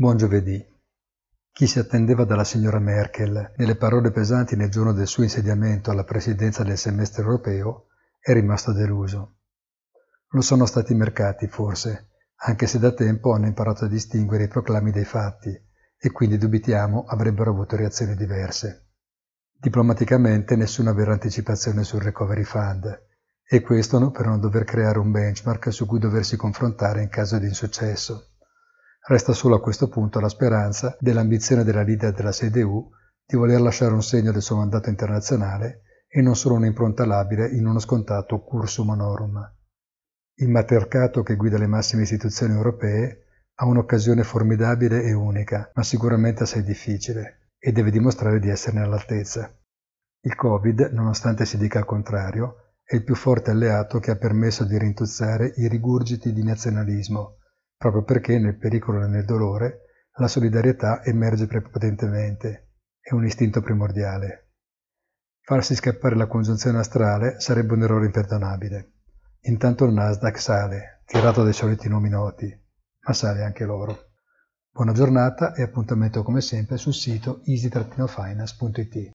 Buon giovedì. Chi si attendeva dalla signora Merkel nelle parole pesanti nel giorno del suo insediamento alla presidenza del semestre europeo è rimasto deluso. Lo sono stati i mercati, forse, anche se da tempo hanno imparato a distinguere i proclami dai fatti e quindi dubitiamo avrebbero avuto reazioni diverse. Diplomaticamente nessuna vera anticipazione sul recovery fund e questo per non dover creare un benchmark su cui doversi confrontare in caso di insuccesso. Resta solo a questo punto la speranza dell'ambizione della leader della CDU di voler lasciare un segno del suo mandato internazionale e non solo un'impronta labile in uno scontato cursum honorum. Il matriarcato che guida le massime istituzioni europee ha un'occasione formidabile e unica, ma sicuramente assai difficile, e deve dimostrare di esserne all'altezza. Il Covid, nonostante si dica il contrario, è il più forte alleato che ha permesso di rintuzzare i rigurgiti di nazionalismo, proprio perché nel pericolo e nel dolore la solidarietà emerge prepotentemente, è un istinto primordiale. Farsi scappare la congiunzione astrale sarebbe un errore imperdonabile. Intanto il Nasdaq sale, tirato dai soliti nomi noti, ma sale anche l'oro. Buona giornata e appuntamento come sempre sul sito easy-finance.it.